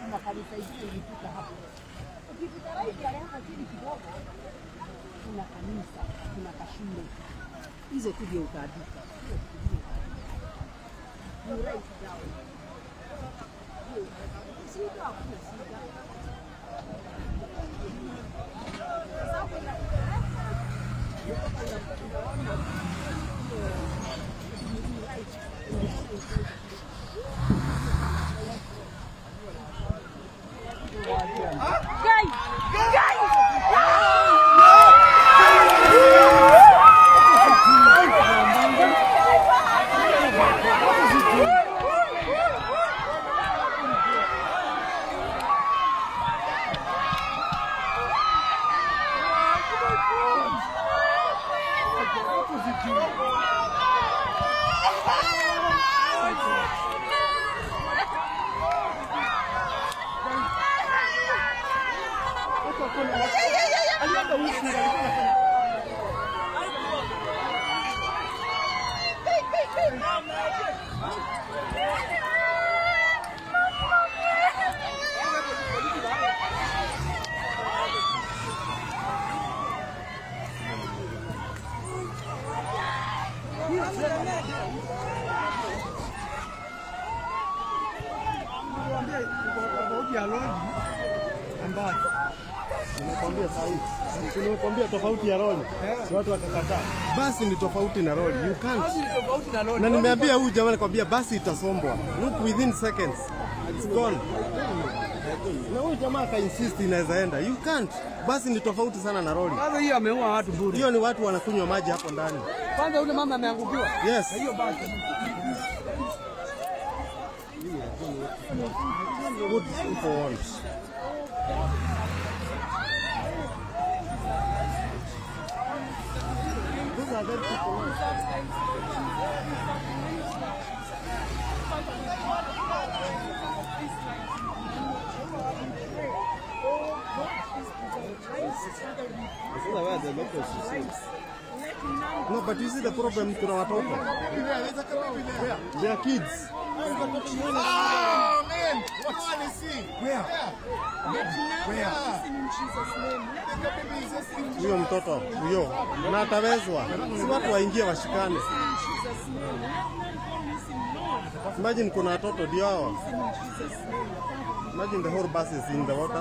kuna kanisa ingine ilipita hapo. Ukipita right ya hapo chini kidogo, kuna kanisa, kuna kashule. Hizo tu ndio utaandika. Hiyo tu ndio utaandika. You tofauti Nimekwambia. Tofauti ya lori. Watu watakataa. Basi ni tofauti na lori. You can't. na. Nimeambia huyu jamaa nikwambia basi itasombwa. Look within seconds. It's gone. Na huyu jamaa akainsist inaweza enda. You can't. Basi ni tofauti sana na lori. Kwanza hiyo ameua watu bure. Hiyo ni watu wanakunywa maji hapo ndani. Kwanza yule mama ameangukiwa. Yes. Hiyo basi. Good people want. Those are people. No, but you see the problem kuna watoto. They are kids. Huyo mtoto huyo na atawezwa, si watu waingie washikane. Imagine kuna watoto ndio hao. Imagine the whole bus is in the water.